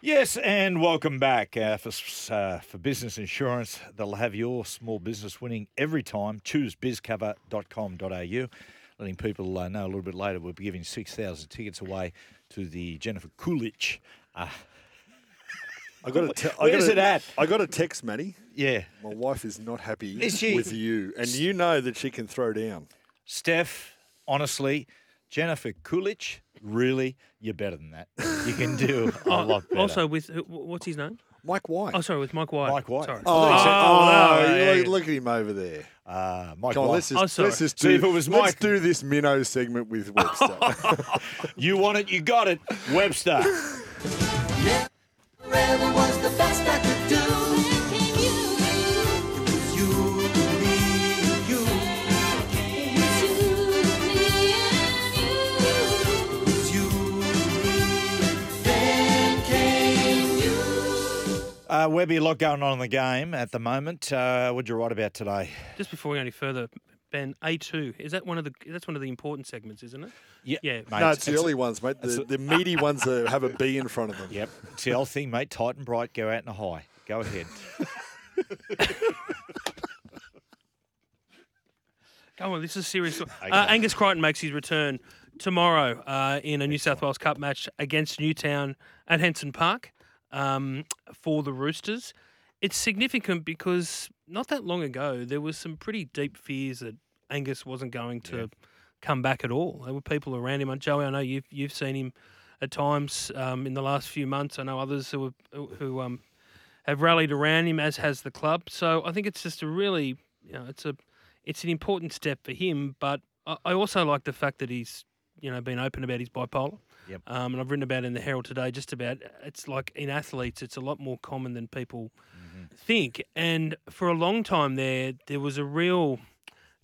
Yes, and welcome back uh, for uh, for business insurance. They'll have your small business winning every time. Choose bizcover.com.au. Letting people uh, know a little bit later, we'll be giving 6,000 tickets away to the Jennifer Coolidge. Uh, I got a te- I Where's got a, it at? I got a text, Matty. yeah. My wife is not happy Is she? with you, and you know that she can throw down. Steph, honestly, Jennifer Coolidge, really, you're better than that. You can do a lot better. Also, with who- what's his name? Mike White. Oh, sorry, with Mike White. Mike White. Sorry. Oh, I thought you said- oh, oh, yeah, look, yeah. look at him over there. uh, Mike Come on, White. let's just, Oh, sorry. let's just See, do, if it was let's Mike- do this minnow segment with Webster. You want it, you got it, Webster. Forever Uh, Webby, a lot going on in the game at the moment. Uh, what'd you write about today? Just before we go any further, Ben, A2, is that one of the that's one of the important segments, isn't it? Yeah, Yeah. mate, no, it's the early ones, mate. The, a- the meaty ones that have a B in front of them. Yep, it's the old thing, mate. Tight and bright, go out in a high. Go ahead. Come on, this is serious. Uh, Angus Crichton makes his return tomorrow uh, in a New South Wales Cup match against Newtown at Henson Park um, for the Roosters. It's significant because not that long ago there was some pretty deep fears that Angus wasn't going to come back at all. There were people around him. And Joey, I know you've you've seen him at times um, in the last few months. I know others who have, who um, have rallied around him, as has the club. So I think it's just a really, you know, it's a it's an important step for him. But I, I also like the fact that he's you know been open about his bipolar. Yep. Um, and I've written about it in the Herald today. Just about it's like in athletes, it's a lot more common than people think. And for a long time there, there was a real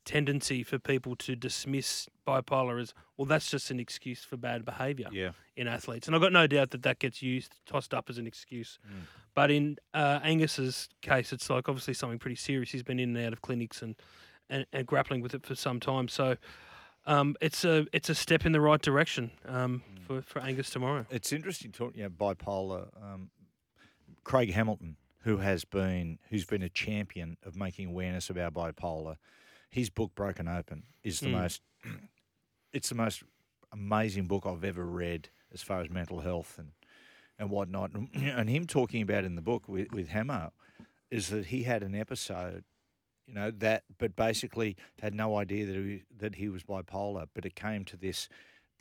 tendency for people to dismiss bipolar as well. That's just an excuse for bad behaviour Yeah. in athletes, and I've got no doubt that that gets used, tossed up as an excuse. But in uh, Angus's case, it's like obviously something pretty serious. He's been in and out of clinics and, and, and grappling with it for some time. So um, it's a it's a step in the right direction um, for for Angus tomorrow. It's interesting talking about bipolar. Um, Craig Hamilton, who has been who's been a champion of making awareness about bipolar, his book Broken Open is the Mm. most. It's the most amazing book I've ever read as far as mental health and and whatnot. And, and him talking about in the book with with Hammer is that he had an episode. You know that, but basically had no idea that he that he was bipolar. But it came to this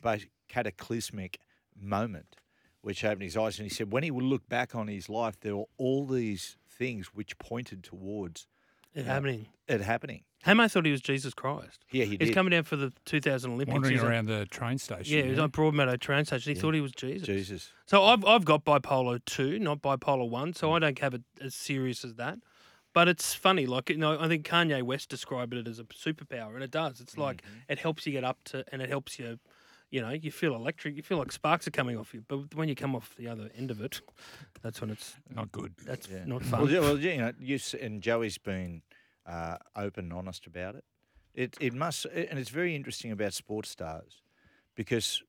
bas- cataclysmic moment which opened his eyes. And he said when he would look back on his life, there were all these things which pointed towards It Yeah. happening. it happening. Hamo thought he was Jesus Christ. Yeah, he did He's coming down for the 2000 Olympics. Wandering He's on- around the train station. yeah, he was on Broadmeadow train station. He thought he was Jesus. Jesus. So I've I've got bipolar two, not bipolar one. So I don't have it as serious as that. But it's funny, like you know, I think Kanye West described it as a superpower, and it does. It's like it helps you get up to, and it helps you, you know, you feel electric, you feel like sparks are coming off you. But when you come off the other end of it, that's when it's Not good. that's Yeah. not Well, fun. yeah, well, yeah, you know, you s- and Joey's been uh, open and honest about it. It it must, and it's very interesting about sports stars because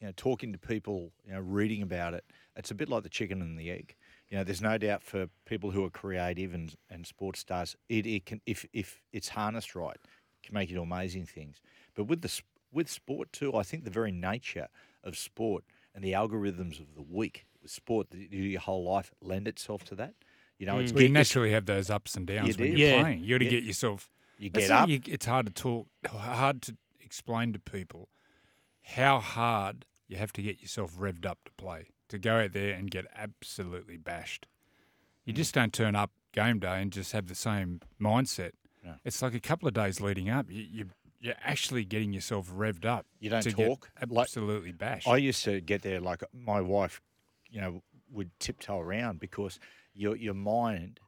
you know talking to people, you know, reading about it, it's a bit like the chicken and the egg. You know, there's no doubt for people who are creative and, and sports stars, it, it can if if it's harnessed right, can make you do amazing things. But with the with sport too, I think the very nature of sport and the algorithms of the week with sport do your whole life lend itself to that. You know, it's, mm. Well, you naturally have those ups and downs when do. you're Yeah. playing. You got to Yeah. get yourself. you get up. you- it's hard to talk, hard to explain to people how hard you have to get yourself revved up to play to go out there and get absolutely bashed. You Mm. just don't turn up game day and just have the same mindset. No. It's like a couple of days leading up. You, you you're actually getting yourself revved up. You don't talk, like- absolutely bashed. I used to get there like my wife, you know, would tiptoe around because your your mind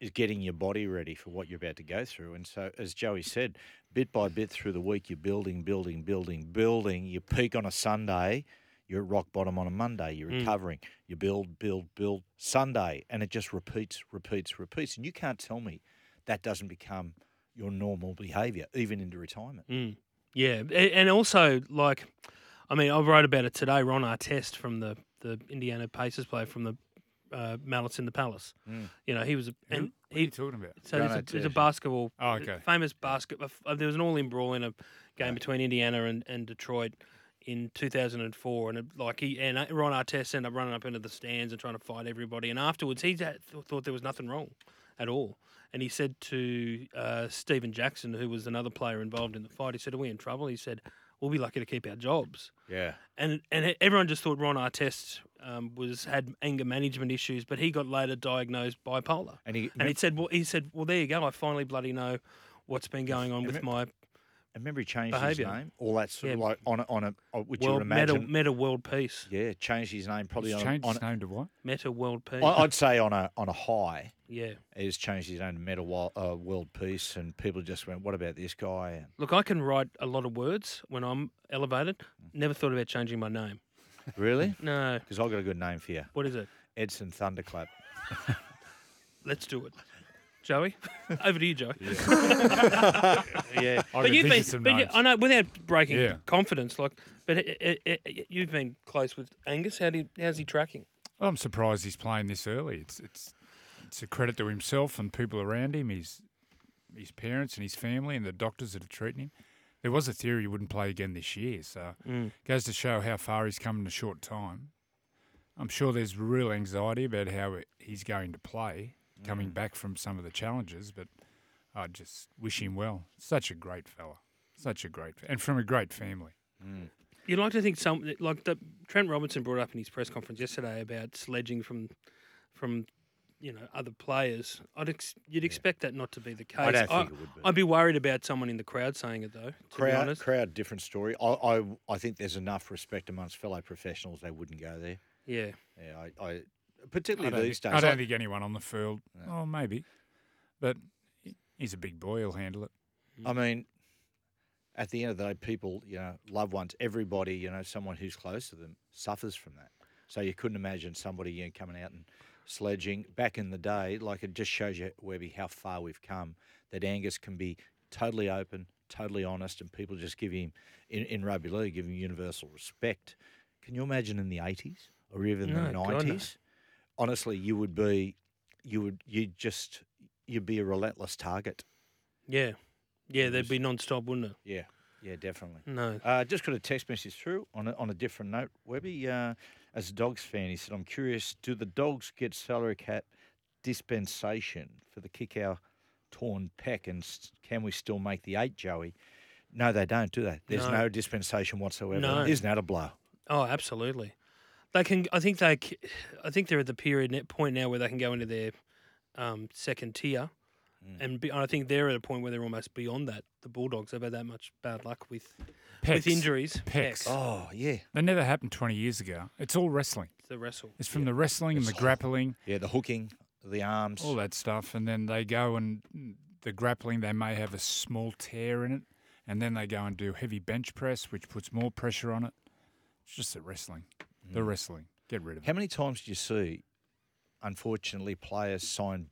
is getting your body ready for what you're about to go through. And so, as Joey said, bit by bit through the week, you're building, building, building, building. You peak on a Sunday, you're at rock bottom on a Monday. You're recovering. You build, build, build Sunday, and it just repeats, repeats, repeats. And you can't tell me that doesn't become your normal behaviour, even into retirement. Mm. Yeah, and also like, I mean, I wrote about it today. Ron Artest from the the Indiana Pacers player from the uh, Malice in the Palace. Mm. You know, he was a, Who? and what are you he talking about? so Ron he's a, he's a basketball. Oh, okay. Famous basket. uh, There was an all-in brawl in a game between Indiana and, and Detroit in 2004, and it, like he and Ron Artest ended up running up into the stands and trying to fight everybody. And afterwards, he thought there was nothing wrong at all. And he said to uh, Stephen Jackson, who was another player involved in the fight, he said, "Are we in trouble?" He said, "We'll be lucky to keep our jobs." Yeah. And and everyone just thought Ron Artest um, was had anger management issues, but he got later diagnosed bipolar. And he, And he said, "Well, he said, well, there you go. I finally bloody know what's been going on with my I remember he changed behaviour. his name. All that sort of like on a, on a, on- which you would world meta, meta world peace, yeah, changed his name probably He's on, a, changed on his name to what? meta world peace. a, I- I'd say on a on a high. yeah. He's changed his name to Meta Wo- uh, World Peace, and people just went, "What about this guy?" And Look, I can write a lot of words when I'm elevated. Never thought about changing my name. really, No. because I've got a good name for you, What is it? Edson Thunderclap. Let's do it. Joey, over to you, Joey. yeah, I But you've been, some but you, I know without breaking Yeah. confidence, like, but it, it, it, you've been close with Angus. How do you, how's he tracking? Well, I'm surprised he's playing this early. It's it's it's a credit to himself and people around him, his his parents and his family and the doctors that are treating him. There was a theory he wouldn't play again this year, so Mm. goes to show how far he's come in a short time. I'm sure there's real anxiety about how it- he's going to play coming mm. back from some of the challenges, but I just wish him well. Such a great fella, such a great, and from a great family. Mm. You'd like to think some like the Trent Robinson brought up in his press conference yesterday about sledging from from you know other players. I'd ex- you'd expect that not to be the case. I don't think it would be. I'd be worried about someone in the crowd saying it though. To be crowd, honest, crowd, different story. I, I, I think there's enough respect amongst fellow professionals; they wouldn't go there. yeah. Yeah, I, I I particularly these think, days. I I- don't think anyone on the field. Oh, maybe, but he's a big boy. He'll handle it. I mean, at the end of the day, people, you know, loved ones, everybody, you know, someone who's close to them suffers from that. So you couldn't imagine somebody you know, coming out and sledging. Back in the day, like it just shows you, Webby, how far we've come. That Angus can be totally open, totally honest, and people just give him, in, in rugby league, give him universal respect. Can you imagine in the 80s or even the No, God, no. 90s? Honestly, you would be, you would, you just, you'd be a relentless target. Yeah. Yeah, It there'd be non-stop, wouldn't it? Yeah, yeah, definitely. No. Uh, just got a text message through on a, on a different note. Webby, uh, as a dogs fan, he said, "I'm curious. Do the dogs get salary cap dispensation for the Kikau torn pec, and can we still make the eight, Joey?" No, they don't, do they? There's No. no, dispensation whatsoever. No. Isn't that a blow? Oh, absolutely. They can. I think they. c- I think they're at the period net point now where they can go into their um, second tier, Mm. and be, I think they're at a point where they're almost beyond that. The Bulldogs have had that much bad luck with Pecs. with injuries. Pecs. Oh, yeah, They never happened 20 years ago. It's all wrestling. The wrestle. It's from the wrestling and the It's- grappling, yeah. The hooking, the arms. all that stuff, and then they go and the grappling. They may have a small tear in it, and then they go and do heavy bench press, which puts more pressure on it. It's just the wrestling. The wrestling. Get rid of it. How many times do you see, unfortunately, players sign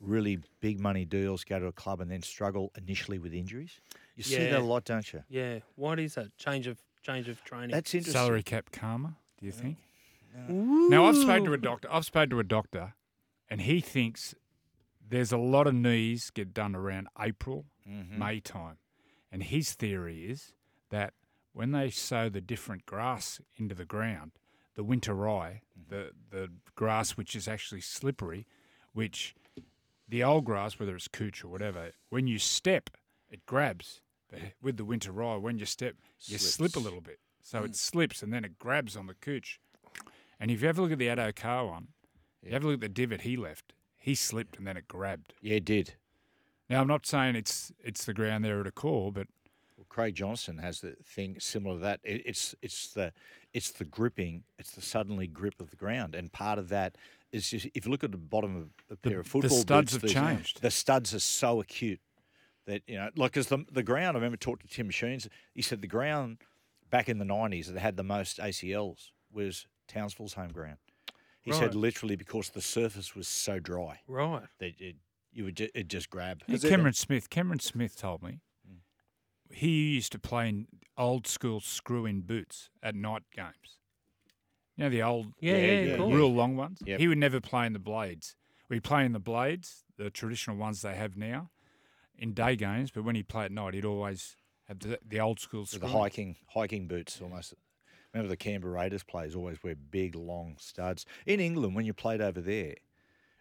really big money deals, go to a club, and then struggle initially with injuries? You see that a lot, don't you? Yeah. What is that change of change of training? That's interesting. Salary cap karma. Do you think? Now I've spoken to a doctor. I've spoken to a doctor, and he thinks there's a lot of knees get done around April, Mm-hmm. May time, and his theory is that when they sow the different grass into the ground, the winter rye, Mm-hmm. the the grass which is actually slippery, which the old grass, whether it's cooch or whatever, when you step, it grabs. But with the winter rye, when you step, you slip a little bit. So it slips and then it grabs on the cooch. And if you ever look at the Addo-Carr one, you have a look at the divot he left, he slipped and then it grabbed. Yeah, it did. Now I'm not saying it's it's the ground there at Accor, but Craig Johnson has the thing similar to that. It, it's it's the it's the gripping. It's the suddenly grip of the ground, and part of that is just if you look at the bottom of a pair of the football studs boots, have the- changed. The studs are so acute that you know, like, as the the ground. I remember talking to Tim Machines. He said the ground back in the nineties that had the most ACLs was Townsville's home ground. He Right. said literally because the surface was so dry Right. that it, you would ju- it just grab. Yeah, Cameron Smith. Cameron Smith told me he used to play in old school screw in boots at night games. You know the old, Yeah, yeah, yeah, of course. real long ones. Yep. He would never play in the blades. We play in the blades, the traditional ones they have now, in day games. But when he played at night, he'd always have the, the old school screw. the hiking hiking boots almost. Remember the Canberra Raiders players always wear big long studs. In England, when you played over there,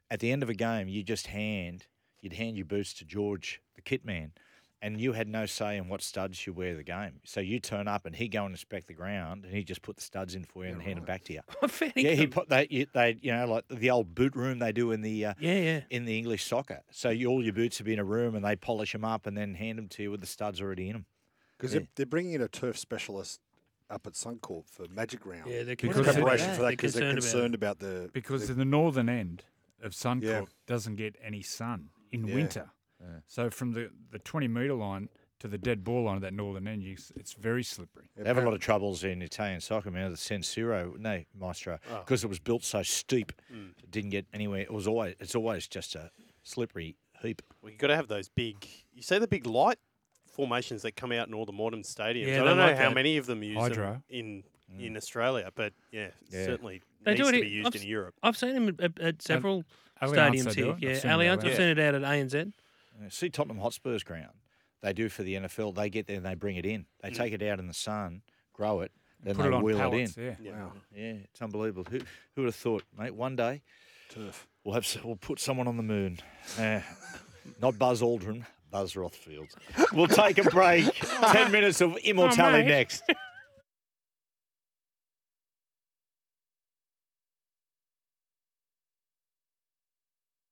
at the end of a game, you just hand you'd hand your boots to George, the kit man, and you had no say in what studs you wear the game. So you turn up and he go and inspect the ground, and he just put the studs in for you and hand them back to you. Yeah, he put that. you- They, you know, like the old boot room they do in the uh, Yeah, yeah. in the English soccer. So you, all your boots would be in a room, and they polish them up and then hand them to you with the studs already in them. Because Yeah. they're, they're bringing in a turf specialist up at Suncorp for Magic Round. Yeah, they're Because in preparation about for that because they're concerned concerned about about, the because the, the northern end of Suncorp Yeah. doesn't get any sun in Yeah. So from the, the 20 metre line to the dead ball line of that northern end, you, it's very slippery. They have a lot of troubles in Italian soccer, man. The San Siro, no, Maestro, ah. because it was built so steep, mm. it didn't get anywhere. It was always, it's always just a slippery heap. Well, you got to have those big. You see the big light formations that come out in all the modern stadiums. Yeah, I don't know like how that. many of them use them Hydro. in in Australia, but yeah, Yeah. certainly They needs do it to be used I've in s- Europe. I've seen him at, at several Allianz stadiums here. Yeah, seen Allianz. I've seen it out at ANZ. Uh, See Tottenham Hotspur's ground. They do for the NFL. They get there and they bring it in. They take it out in the sun, grow it, then Put they it wheel pallets, it in. yeah. wow Yeah, it's unbelievable. Who who would have thought, mate? One day turf. we'll have we'll put someone on the moon. Uh, not Buzz Aldrin, Buzz Rothfield. We'll take a break. Ten minutes of immortality mate. next.